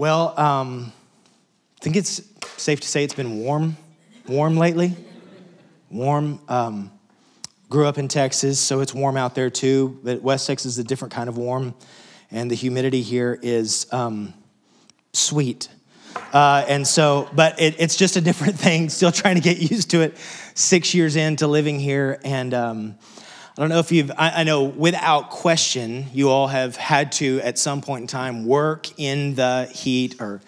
Well, um, I think it's safe to say it's been warm, warm lately. Warm. Um, grew up in Texas, so it's warm out there too. But West Texas is a different kind of warm, and the humidity here is um, sweet. Uh, and so, but it, it's just a different thing. Still trying to get used to it. Six years into living here, and um, I don't know if you've, I, I, know without question, you all have had to at some point in time work in the heat or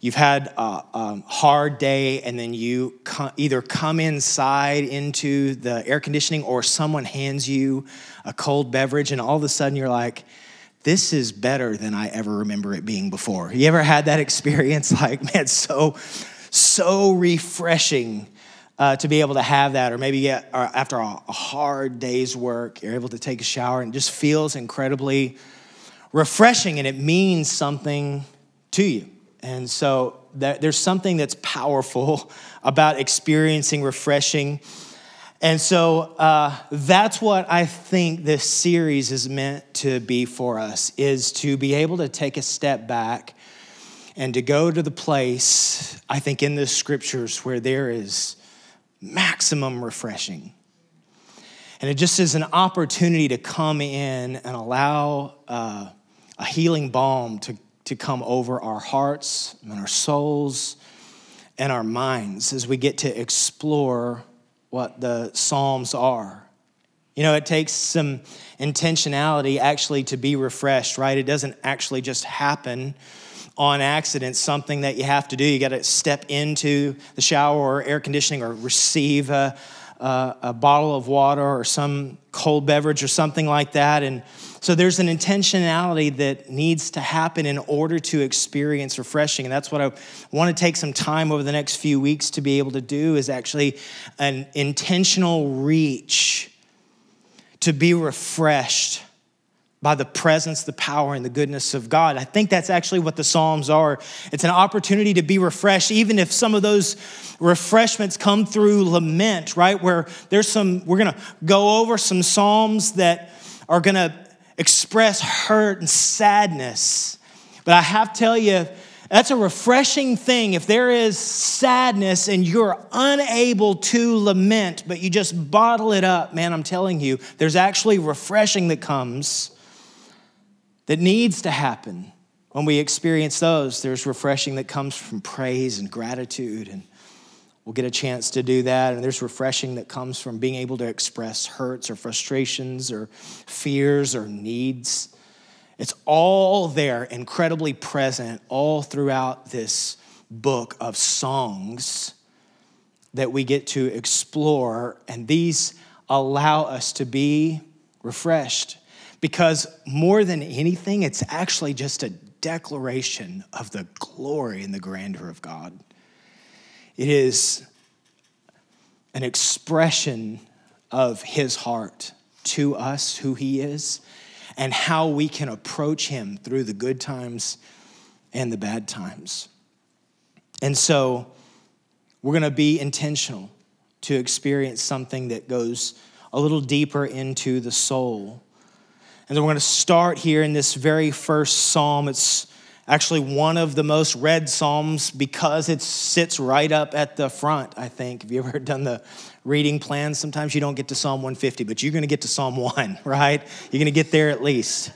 you've had a, a hard day and then you co- either come inside into the air conditioning or someone hands you a cold beverage and all of a sudden you're like, this is better than I ever remember it being before. You ever had that experience? Like, man, so, so refreshing uh, to be able to have that, or maybe get, or after a, hard day's work, you're able to take a shower and it just feels incredibly refreshing and it means something to you. And so there's something that's powerful about experiencing refreshing. And so uh, that's what I think this series is meant to be for us, is to be able to take a step back and to go to the place, I think, in the scriptures where there is maximum refreshing. And it just is an opportunity to come in and allow uh, a healing balm to, to come over our hearts and our souls and our minds as we get to explore what the Psalms are. You know, it takes some intentionality actually to be refreshed, right? It doesn't actually just happen on accident something that you have to do. You got to step into the shower or air conditioning or receive a, a, a, bottle of water or some cold beverage or something like that. And so there's an intentionality that needs to happen in order to experience refreshing. And that's what I want to take some time over the next few weeks to be able to do is actually an intentional reach to be refreshed by the presence, the power, and the goodness of God. I think that's actually what the Psalms are. It's an opportunity to be refreshed, even if some of those refreshments come through lament, right? Where there's some, we're gonna go over some Psalms that are gonna express hurt and sadness. But I have to tell you, that's a refreshing thing. If there is sadness and you're unable to lament, but you just bottle it up, man, I'm telling you, there's actually refreshing that comes that needs to happen. When we experience those, there's refreshing that comes from praise and gratitude, and we'll get a chance to do that. And there's refreshing that comes from being able to express hurts or frustrations or fears or needs. It's all there, incredibly present, all throughout this book of songs that we get to explore. And these allow us to be refreshed because more than anything, it's actually just a declaration of the glory and the grandeur of God. It is an expression of his heart to us, who he is, and how we can approach him through the good times and the bad times. And so we're going to be intentional to experience something that goes a little deeper into the soul and then we're going to start here in this very first psalm. It's actually one of the most read psalms because it sits right up at the front, I think. Have you ever done the reading plan? Sometimes you don't get to Psalm 150, but you're going to get to Psalm 1, right? You're going to get there at least.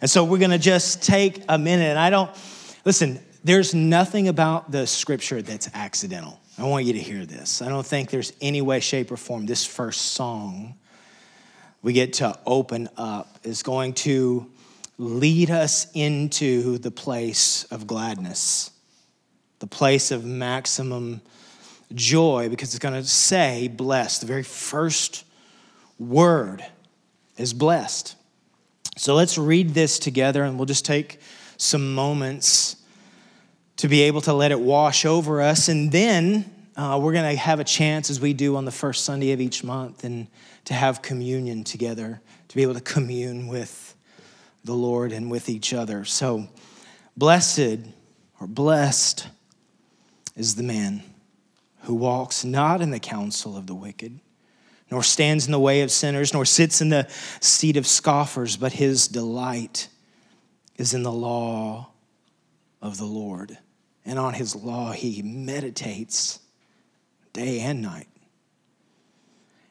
And so we're going to just take a minute. And I don't, listen, there's nothing about the scripture that's accidental. I want you to hear this. I don't think there's any way, shape, or form this first song we get to open up is going to lead us into the place of gladness, the place of maximum joy, because it's going to say blessed. The very first word is blessed. So let's read this together and we'll just take some moments to be able to let it wash over us. And then uh, we're going to have a chance, as we do on the first Sunday of each month, and to have communion together, to be able to commune with the Lord and with each other. So, blessed or blessed is the man who walks not in the counsel of the wicked, nor stands in the way of sinners, nor sits in the seat of scoffers, but his delight is in the law of the Lord, and on his law he meditates day and night.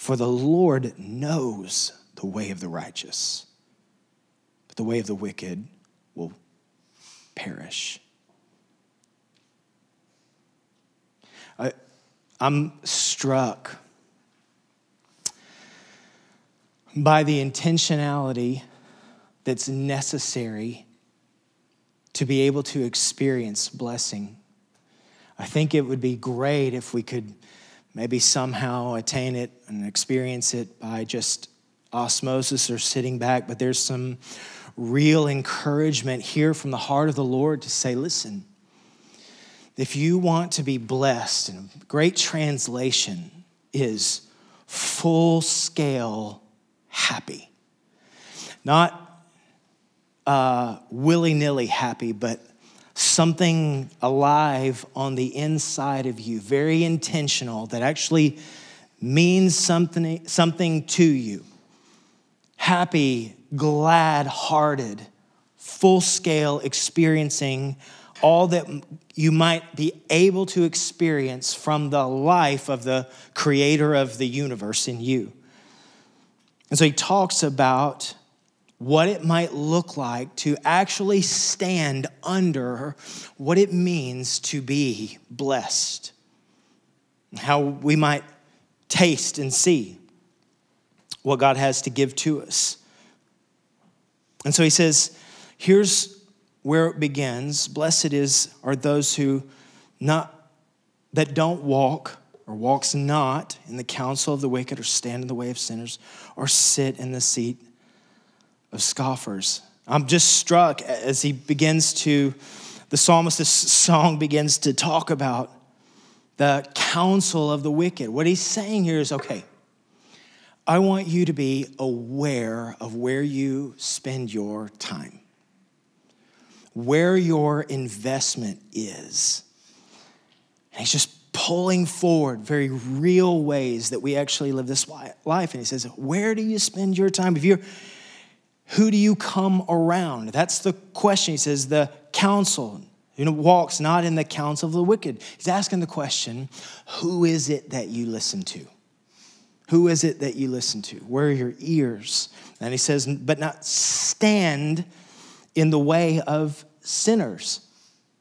For the Lord knows the way of the righteous, but the way of the wicked will perish. I, I'm struck by the intentionality that's necessary to be able to experience blessing. I think it would be great if we could maybe somehow attain it and experience it by just osmosis or sitting back, but there's some real encouragement here from the heart of the Lord to say, listen, if you want to be blessed, and a great translation is full scale happy. Not uh, willy nilly happy, but something alive on the inside of you, very intentional, that actually means something, something to you. Happy, glad hearted, full scale experiencing all that you might be able to experience from the life of the creator of the universe in you. And so he talks about what it might look like to actually stand under what it means to be blessed, how we might taste and see what God has to give to us. And so he says, here's where it begins. Blessed is are those who not that don't walk or walks not in the counsel of the wicked or stand in the way of sinners or sit in the seat of scoffers. I'm just struck as he begins to, the psalmist's song begins to talk about the counsel of the wicked. What he's saying here is okay, I want you to be aware of where you spend your time, where your investment is. And he's just pulling forward very real ways that we actually live this life. And he says, Where do you spend your time? If you're who do you come around? That's the question. He says, the counsel, you know, walks not in the counsel of the wicked. He's asking the question, who is it that you listen to? Who is it that you listen to? Where are your ears? And he says, but not stand in the way of sinners,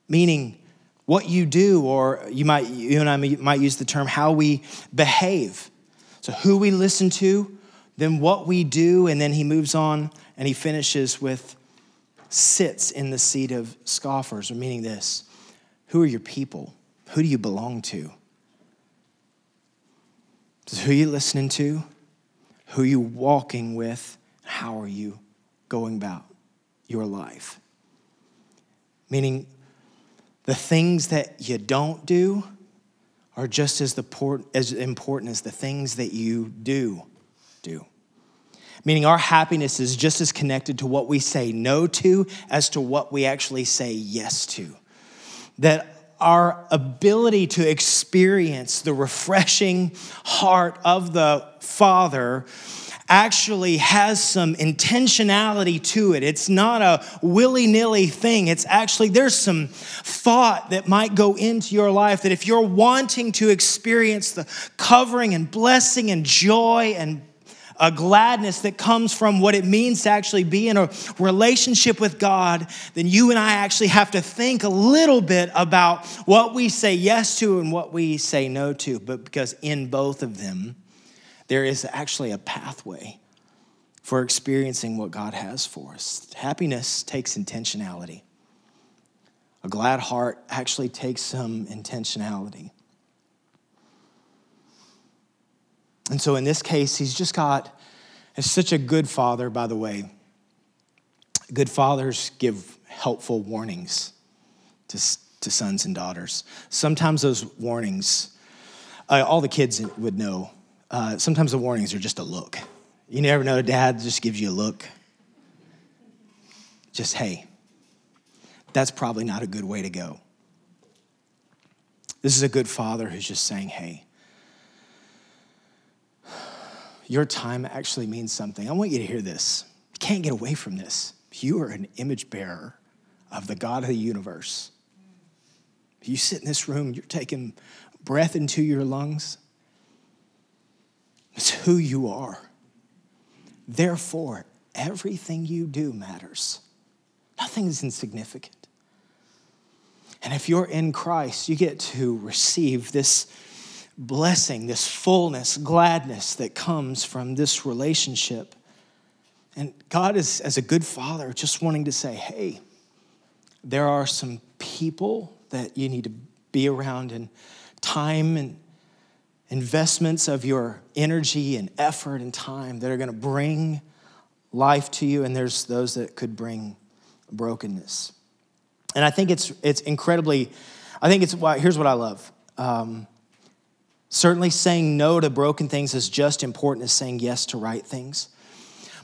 meaning what you do, or you might, you and I might use the term how we behave. So who we listen to, then what we do, and then he moves on and he finishes with sits in the seat of scoffers, meaning this who are your people? Who do you belong to? Who are you listening to? Who are you walking with? How are you going about your life? Meaning, the things that you don't do are just as, the, as important as the things that you do do meaning our happiness is just as connected to what we say no to as to what we actually say yes to. That our ability to experience the refreshing heart of the Father actually has some intentionality to it. It's not a willy nilly thing. It's actually, there's some thought that might go into your life that if you're wanting to experience the covering and blessing and joy and a gladness that comes from what it means to actually be in a relationship with God, then you and I actually have to think a little bit about what we say yes to and what we say no to. But because in both of them, there is actually a pathway for experiencing what God has for us. Happiness takes intentionality. A glad heart actually takes some intentionality. And so in this case, he's just got, is such a good father, by the way. Good fathers give helpful warnings to, to sons and daughters. Sometimes those warnings, uh, all the kids would know, uh, sometimes the warnings are just a look. You never know, dad just gives you a look. Just, hey, that's probably not a good way to go. This is a good father who's just saying, hey, your time actually means something. I want you to hear this. You can't get away from this. You are an image bearer of the God of the universe. You sit in this room, you're taking breath into your lungs. It's who you are. Therefore, everything you do matters. Nothing is insignificant. And if you're in Christ, you get to receive this blessing, this fullness, gladness that comes from this relationship. And God is, as a good father, just wanting to say, hey, there are some people that you need to be around and time and investments of your energy and effort and time that are going to bring life to you and there's those that could bring brokenness and i think it's it's incredibly i think it's why. here's what i love um, certainly saying no to broken things is just important as saying yes to right things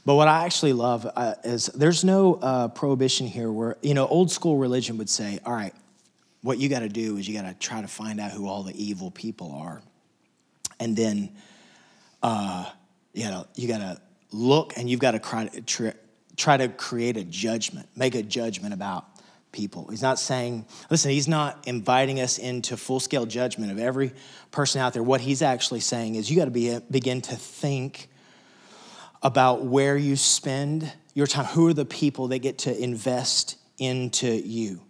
but what I actually love uh, is there's no uh, prohibition here where, you know, old school religion would say, all right, what you got to do is you got to try to find out who all the evil people are. And then, uh, you know, you got to look and you've got to try, try to create a judgment, make a judgment about people. He's not saying, listen, he's not inviting us into full scale judgment of every person out there. What he's actually saying is you got to be, begin to think about where you spend your time. Who are the people that get to invest into you?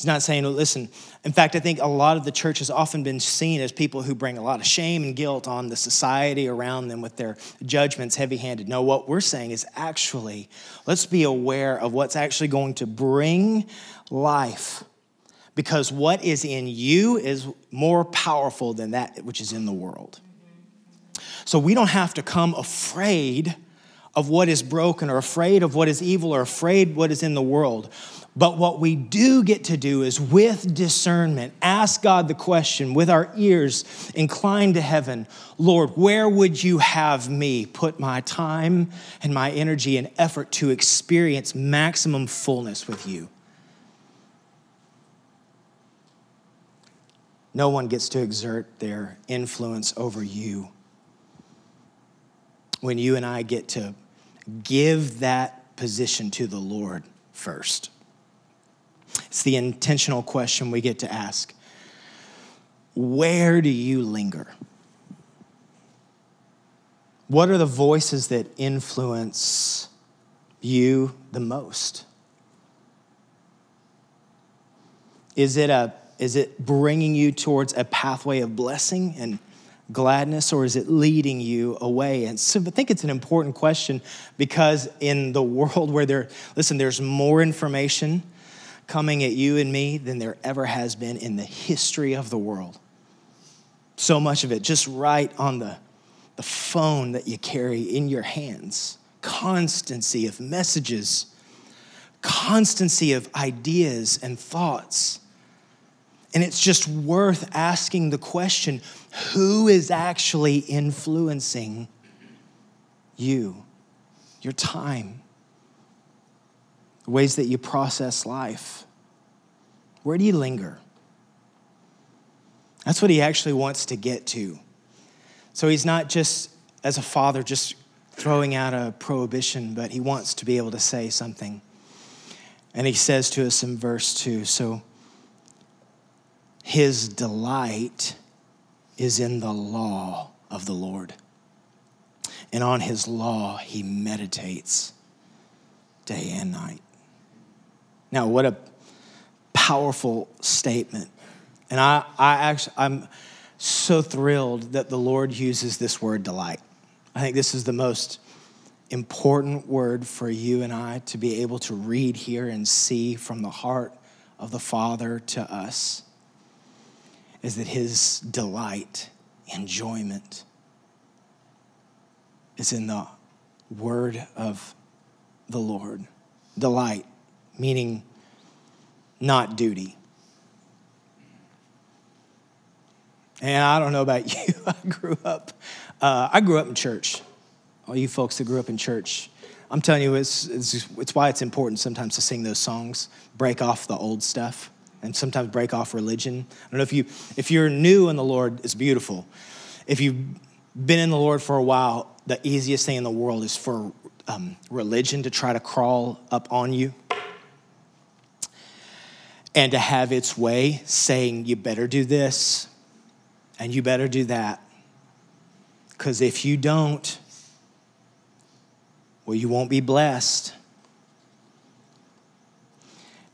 He's not saying, listen, in fact, I think a lot of the church has often been seen as people who bring a lot of shame and guilt on the society around them with their judgments heavy handed. No, what we're saying is actually, let's be aware of what's actually going to bring life. Because what is in you is more powerful than that which is in the world. So we don't have to come afraid of what is broken or afraid of what is evil or afraid what is in the world. But what we do get to do is with discernment ask God the question with our ears inclined to heaven, Lord, where would you have me put my time and my energy and effort to experience maximum fullness with you? No one gets to exert their influence over you when you and I get to give that position to the Lord first. It's the intentional question we get to ask Where do you linger? What are the voices that influence you the most? Is it, a, is it bringing you towards a pathway of blessing and gladness or is it leading you away? And so I think it's an important question because in the world where there, listen, there's more information coming at you and me than there ever has been in the history of the world. So much of it just right on the, the phone that you carry in your hands. Constancy of messages, constancy of ideas and thoughts. And it's just worth asking the question who is actually influencing you, your time, ways that you process life? Where do you linger? That's what he actually wants to get to. So he's not just, as a father, just throwing out a prohibition, but he wants to be able to say something. And he says to us in verse 2 so his delight is in the law of the Lord. And on his law he meditates day and night. Now, what a powerful statement. And I, I actually, I'm so thrilled that the Lord uses this word delight. I think this is the most important word for you and I to be able to read here and see from the heart of the Father to us is that his delight, enjoyment, is in the word of the Lord. Delight, meaning not duty. And I don't know about you, I grew up, uh, I grew up in church. All you folks that grew up in church, I'm telling you, it's, it's, it's why it's important sometimes to sing those songs, break off the old stuff, and sometimes break off religion. I don't know if you, if you're new in the Lord, it's beautiful. If you've been in the Lord for a while, the easiest thing in the world is for um, religion to try to crawl up on you and to have its way saying, you better do this and you better do that. Because if you don't, well, you won't be blessed.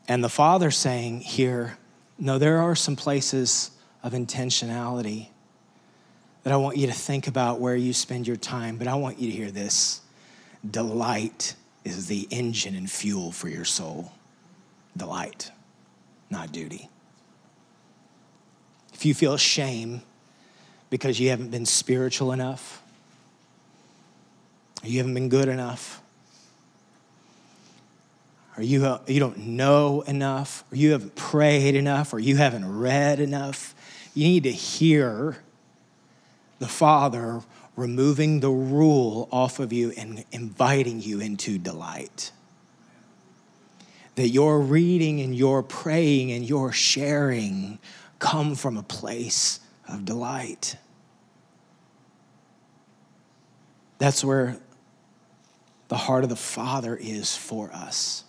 And the Father saying here, no, there are some places of intentionality that I want you to think about where you spend your time, but I want you to hear this. Delight is the engine and fuel for your soul. Delight, not duty. If you feel shame because you haven't been spiritual enough, you haven't been good enough, or you, uh, you don't know enough, or you haven't prayed enough, or you haven't read enough, you need to hear the Father removing the rule off of you and inviting you into delight. That your reading and your praying and your sharing come from a place of delight. That's where the heart of the Father is for us.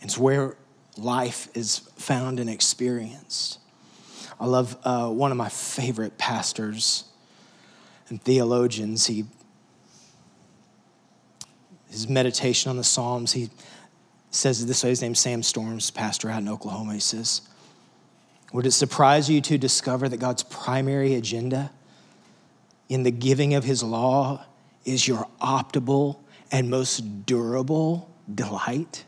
It's where life is found and experienced. I love uh, one of my favorite pastors and theologians. He, his meditation on the Psalms, he says this way. His name's Sam Storms, pastor out in Oklahoma. He says, Would it surprise you to discover that God's primary agenda in the giving of his law is your optimal and most durable delight?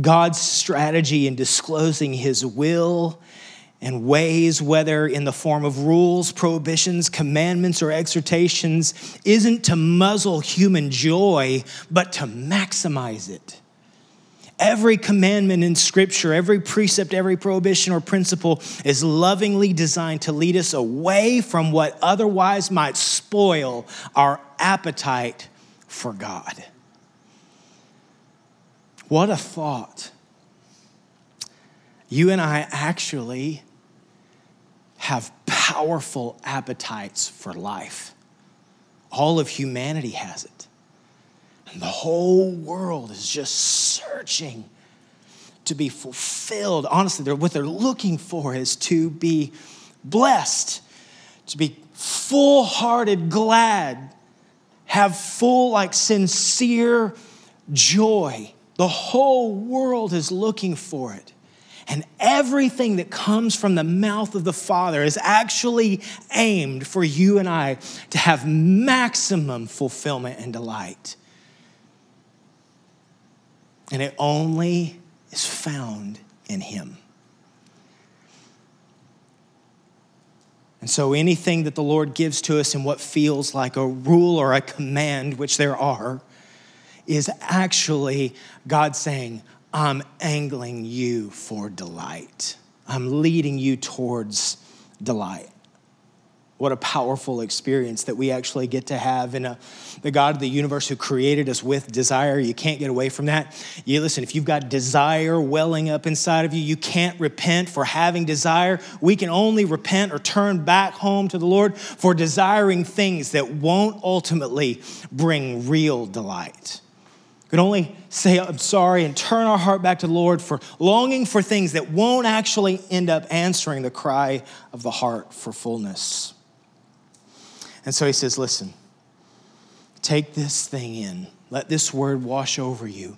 God's strategy in disclosing his will and ways, whether in the form of rules, prohibitions, commandments, or exhortations, isn't to muzzle human joy, but to maximize it. Every commandment in Scripture, every precept, every prohibition or principle is lovingly designed to lead us away from what otherwise might spoil our appetite for God. What a thought. You and I actually have powerful appetites for life. All of humanity has it. And the whole world is just searching to be fulfilled. Honestly, what they're looking for is to be blessed, to be full hearted, glad, have full, like sincere joy. The whole world is looking for it. And everything that comes from the mouth of the Father is actually aimed for you and I to have maximum fulfillment and delight. And it only is found in Him. And so anything that the Lord gives to us in what feels like a rule or a command, which there are, is actually God saying, I'm angling you for delight. I'm leading you towards delight. What a powerful experience that we actually get to have in a, the God of the universe who created us with desire. You can't get away from that. You listen, if you've got desire welling up inside of you, you can't repent for having desire. We can only repent or turn back home to the Lord for desiring things that won't ultimately bring real delight can only say, I'm sorry, and turn our heart back to the Lord for longing for things that won't actually end up answering the cry of the heart for fullness. And so he says, Listen, take this thing in, let this word wash over you.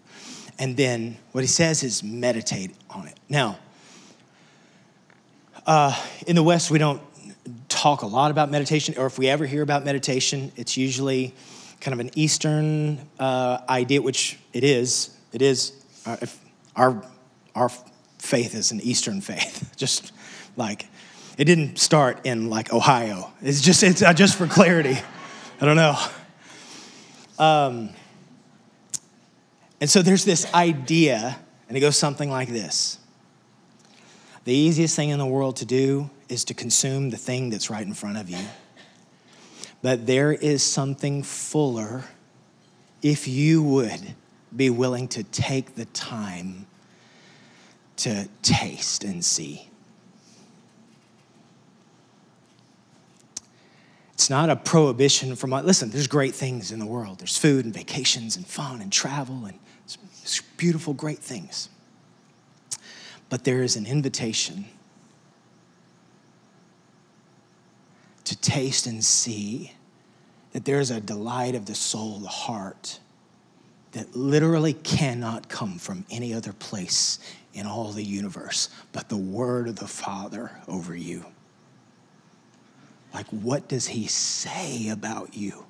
And then what he says is meditate on it. Now, uh, in the West, we don't talk a lot about meditation, or if we ever hear about meditation, it's usually kind of an Eastern uh, idea, which it is. It is. Uh, our, our faith is an Eastern faith. just like, it didn't start in like Ohio. It's just, it's uh, just for clarity. I don't know. Um, and so there's this idea, and it goes something like this The easiest thing in the world to do is to consume the thing that's right in front of you. But there is something fuller if you would be willing to take the time to taste and see. It's not a prohibition from, listen, there's great things in the world. There's food and vacations and fun and travel and beautiful, great things. But there is an invitation to taste and see that there is a delight of the soul, the heart, that literally cannot come from any other place in all the universe but the word of the Father over you. Like, what does he say about you?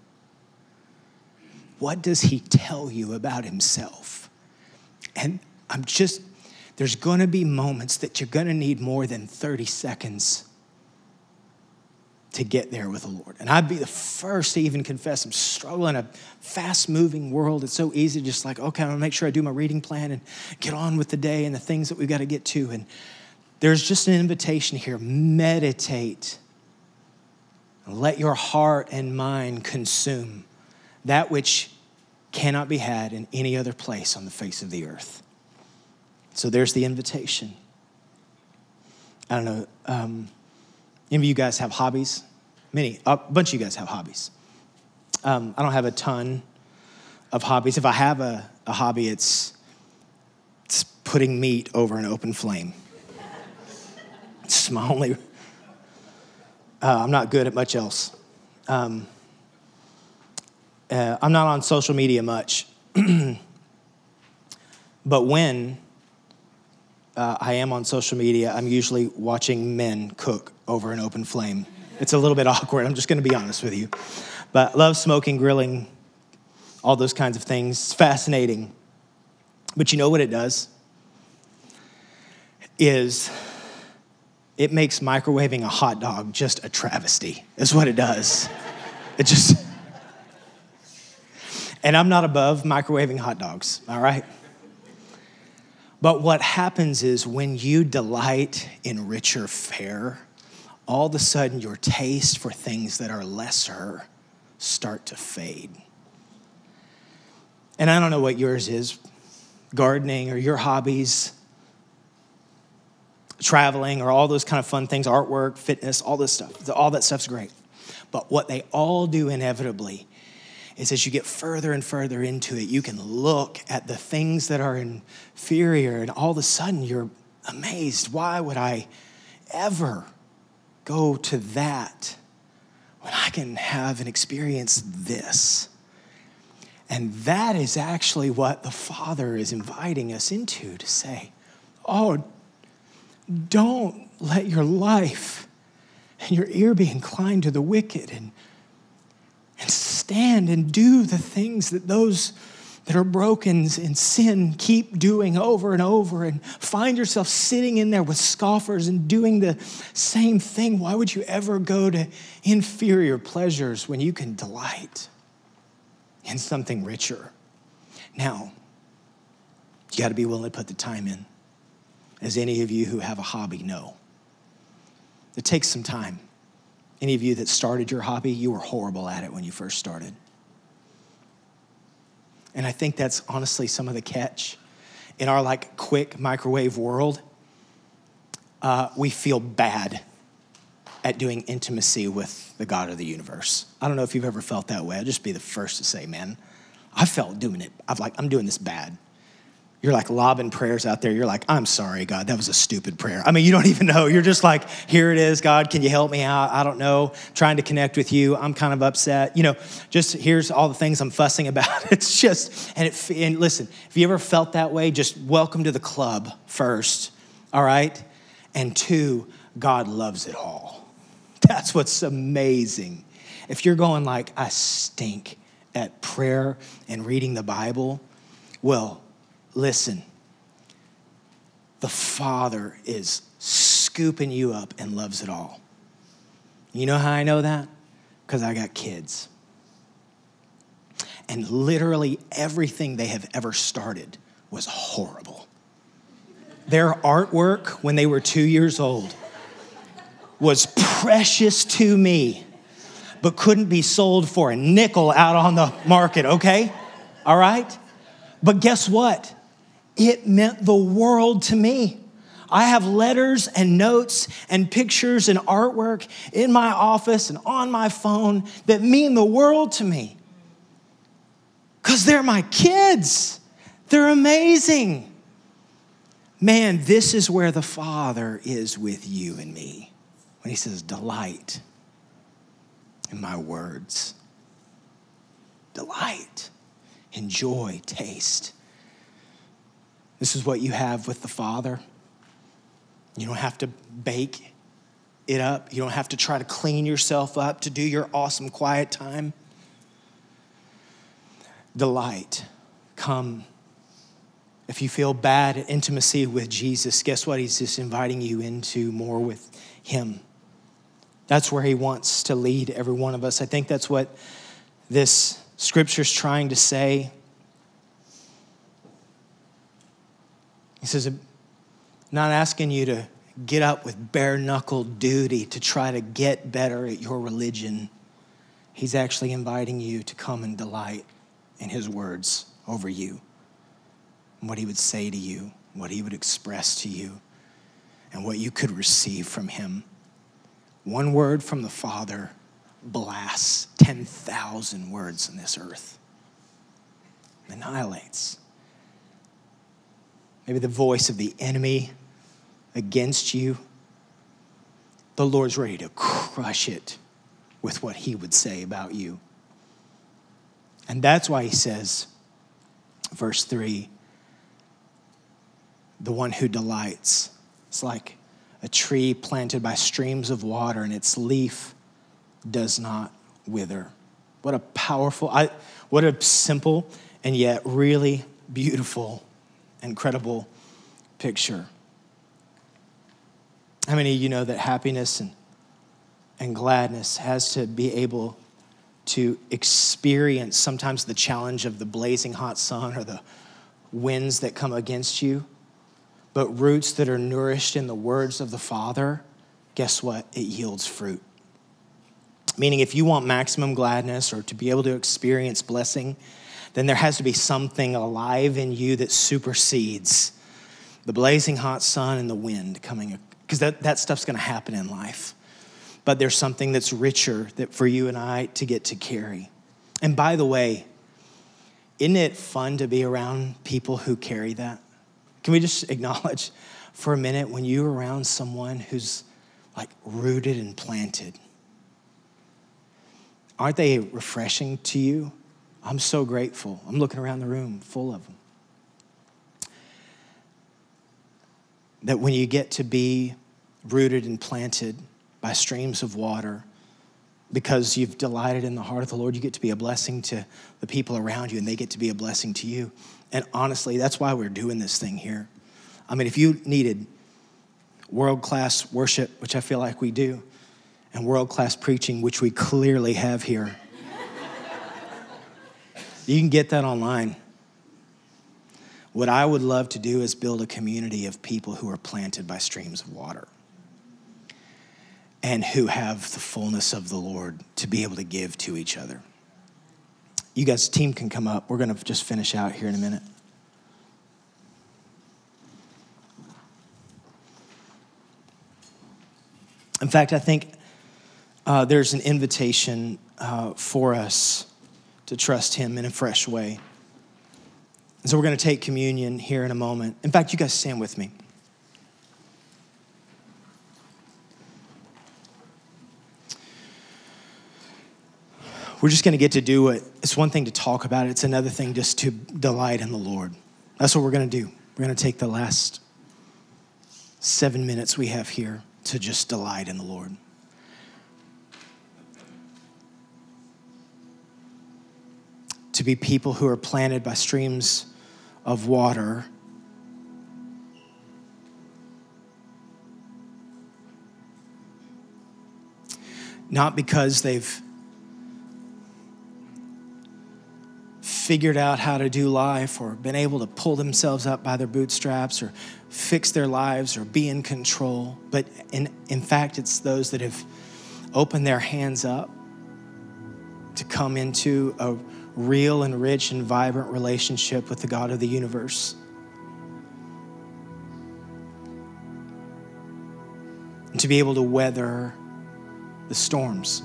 What does he tell you about himself? And I'm just, there's gonna be moments that you're gonna need more than 30 seconds to get there with the Lord. And I'd be the first to even confess I'm struggling in a fast moving world. It's so easy to just like, okay, I'm gonna make sure I do my reading plan and get on with the day and the things that we've got to get to. And there's just an invitation here meditate. Let your heart and mind consume that which cannot be had in any other place on the face of the earth. So there's the invitation. I don't know. Um, any of you guys have hobbies? Many, a bunch of you guys have hobbies. Um, I don't have a ton of hobbies. If I have a, a hobby, it's, it's putting meat over an open flame. It's my only. Uh, I'm not good at much else. Um, uh, I'm not on social media much. but when uh, I am on social media, I'm usually watching men cook over an open flame. It's a little bit awkward, I'm just gonna be honest with you. But love smoking, grilling, all those kinds of things. It's fascinating. But you know what it does? Is it makes microwaving a hot dog just a travesty, is what it does. It just, and I'm not above microwaving hot dogs, all right? But what happens is when you delight in richer fare, all of a sudden your taste for things that are lesser start to fade. And I don't know what yours is gardening or your hobbies, traveling or all those kind of fun things, artwork, fitness, all this stuff. All that stuff's great. But what they all do inevitably is as you get further and further into it, you can look at the things that are inferior, and all of a sudden you're amazed. Why would I ever go to that when I can have and experience this? And that is actually what the Father is inviting us into to say, oh, don't let your life and your ear be inclined to the wicked and and stand and do the things that those that are broken in sin keep doing over and over and find yourself sitting in there with scoffers and doing the same thing. Why would you ever go to inferior pleasures when you can delight in something richer? Now, you got to be willing to put the time in, as any of you who have a hobby know. It takes some time. Any of you that started your hobby, you were horrible at it when you first started. And I think that's honestly some of the catch. In our like quick microwave world, uh, we feel bad at doing intimacy with the God of the universe. I don't know if you've ever felt that way. I'll just be the first to say, man, I felt doing it. I've like, I'm doing this bad you're like lobbing prayers out there. You're like, I'm sorry, God, that was a stupid prayer. I mean, you don't even know. You're just like, here it is, God, can you help me out? I don't know. Trying to connect with you. I'm kind of upset. You know, just here's all the things I'm fussing about. It's just, and, it, and listen, if you ever felt that way, just welcome to the club first, all right? And two, God loves it all. That's what's amazing. If you're going like, I stink at prayer and reading the Bible, well, Listen, the Father is scooping you up and loves it all. You know how I know that? Because I got kids. And literally everything they have ever started was horrible. their artwork when they were two years old was precious to me, but couldn't be sold for a nickel out on the market, okay? All right? But guess what? It meant the world to me. I have letters and notes and pictures and artwork in my office and on my phone that mean the world to me. Because they're my kids. They're amazing. Man, this is where the Father is with you and me when He says, Delight in my words. Delight, enjoy, taste. This is what you have with the Father. You don't have to bake it up. You don't have to try to clean yourself up to do your awesome quiet time. Delight. Come. If you feel bad at intimacy with Jesus, guess what? He's just inviting you into more with Him. That's where He wants to lead every one of us. I think that's what this scripture's trying to say. He says, not asking you to get up with bare knuckle duty to try to get better at your religion. He's actually inviting you to come and delight in His words over you, and what He would say to you, what He would express to you, and what you could receive from Him. One word from the Father blasts 10,000 words on this earth, annihilates. Maybe the voice of the enemy against you, the Lord's ready to crush it with what he would say about you. And that's why he says, verse 3 the one who delights. It's like a tree planted by streams of water, and its leaf does not wither. What a powerful, I, what a simple and yet really beautiful, incredible picture. How many of you know that happiness and, and gladness has to be able to experience sometimes the challenge of the blazing hot sun or the winds that come against you? But roots that are nourished in the words of the Father, guess what? It yields fruit. Meaning, if you want maximum gladness or to be able to experience blessing, then there has to be something alive in you that supersedes the blazing hot sun and the wind coming because that, that stuff's going to happen in life. But there's something that's richer that for you and I to get to carry. And by the way, isn't it fun to be around people who carry that? Can we just acknowledge for a minute when you're around someone who's like rooted and planted? Aren't they refreshing to you? I'm so grateful. I'm looking around the room full of them. that when you get to be rooted and planted by streams of water, because you've delighted in the heart of the Lord, you get to be a blessing to the people around you and they get to be a blessing to you. And honestly, that's why we're doing this thing here. I mean, if you needed world class worship, which I feel like we do, and world class preaching, which we clearly have here, you can get that online. What I would love to do is build a community of people who are planted by streams of water and who have the fullness of the Lord to be able to give to each other. You guys, team can come up. We're going to just finish out here in a minute. In fact, I think uh, there's an invitation uh, for us to trust Him in a fresh way. And so we're going to take communion here in a moment. In fact, you guys stand with me. We're just going to get to do it. It's one thing to talk about it, it's another thing just to delight in the Lord. That's what we're going to do. We're going to take the last seven minutes we have here to just delight in the Lord. To be people who are planted by streams of water. Not because they've figured out how to do life or been able to pull themselves up by their bootstraps or fix their lives or be in control. But in, in fact, it's those that have opened their hands up to come into a real and rich and vibrant relationship with the God of the universe. And to be able to weather the storms.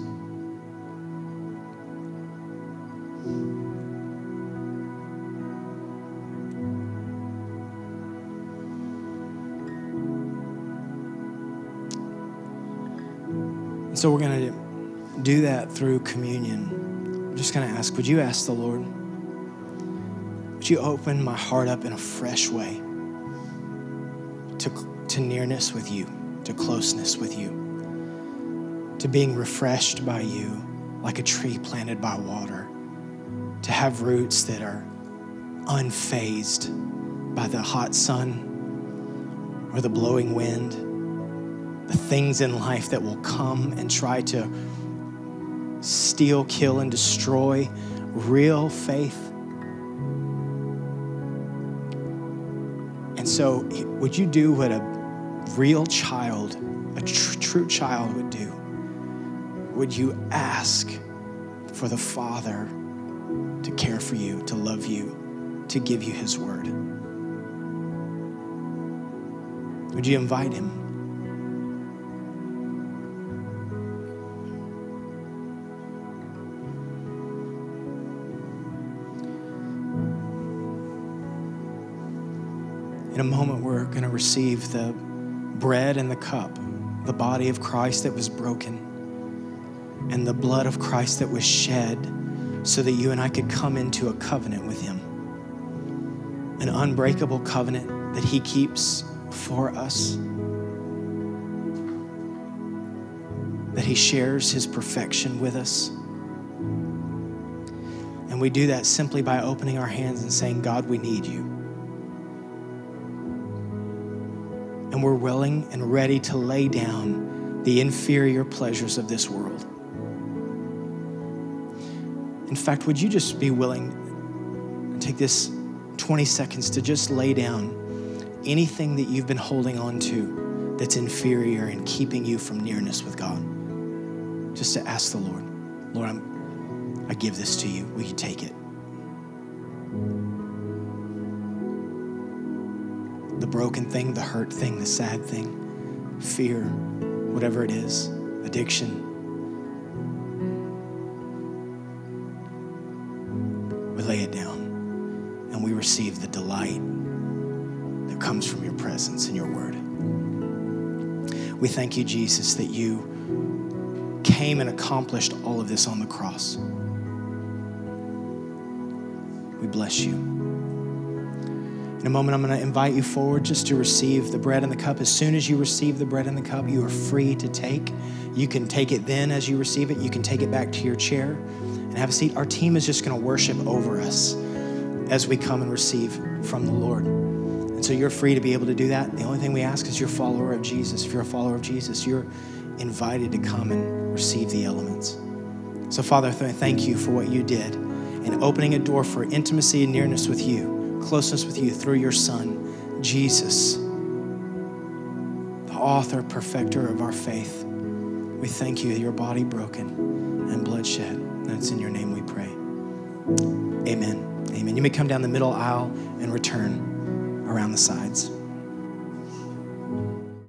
So we're going to do that through communion. Just going to ask, would you ask the Lord? Would you open my heart up in a fresh way to, to nearness with you, to closeness with you, to being refreshed by you like a tree planted by water, to have roots that are unfazed by the hot sun or the blowing wind the things in life that will come and try to steal, kill, and destroy real faith. And so, would you do what a real child, a tr- true child, would do? Would you ask for the Father to care for you, to love you, to give you His word? Would you invite Him? In a moment, we're going to receive the bread and the cup, the body of Christ that was broken, and the blood of Christ that was shed so that you and I could come into a covenant with Him. An unbreakable covenant that He keeps for us. That He shares His perfection with us. And we do that simply by opening our hands and saying, God, we need you. And we're willing and ready to lay down the inferior pleasures of this world. In fact, would you just be willing to take this 20 seconds to just lay down anything that you've been holding on to that's inferior and keeping you from nearness with God? Just to ask the Lord, Lord, I'm, I give this to you. Will you take it? Broken thing, the hurt thing, the sad thing, fear, whatever it is, addiction. We lay it down and we receive the delight that comes from your presence and your word. We thank you, Jesus, that you came and accomplished all of this on the cross. We bless you. In a moment, I'm going to invite you forward just to receive the bread and the cup. As soon as you receive the bread and the cup, you are free to take. You can take it then as you receive it. You can take it back to your chair and have a seat. Our team is just going to worship over us as we come and receive from the Lord. And so you're free to be able to do that. The only thing we ask is you're a follower of Jesus. If you're a follower of Jesus, you're invited to come and receive the elements. So, Father, thank you for what you did in opening a door for intimacy and nearness with you closeness with you through your Son, Jesus, the author, perfecter of our faith. We thank you, your body broken and bloodshed. That's in your name we pray. Amen. Amen. You may come down the middle aisle and return around the sides.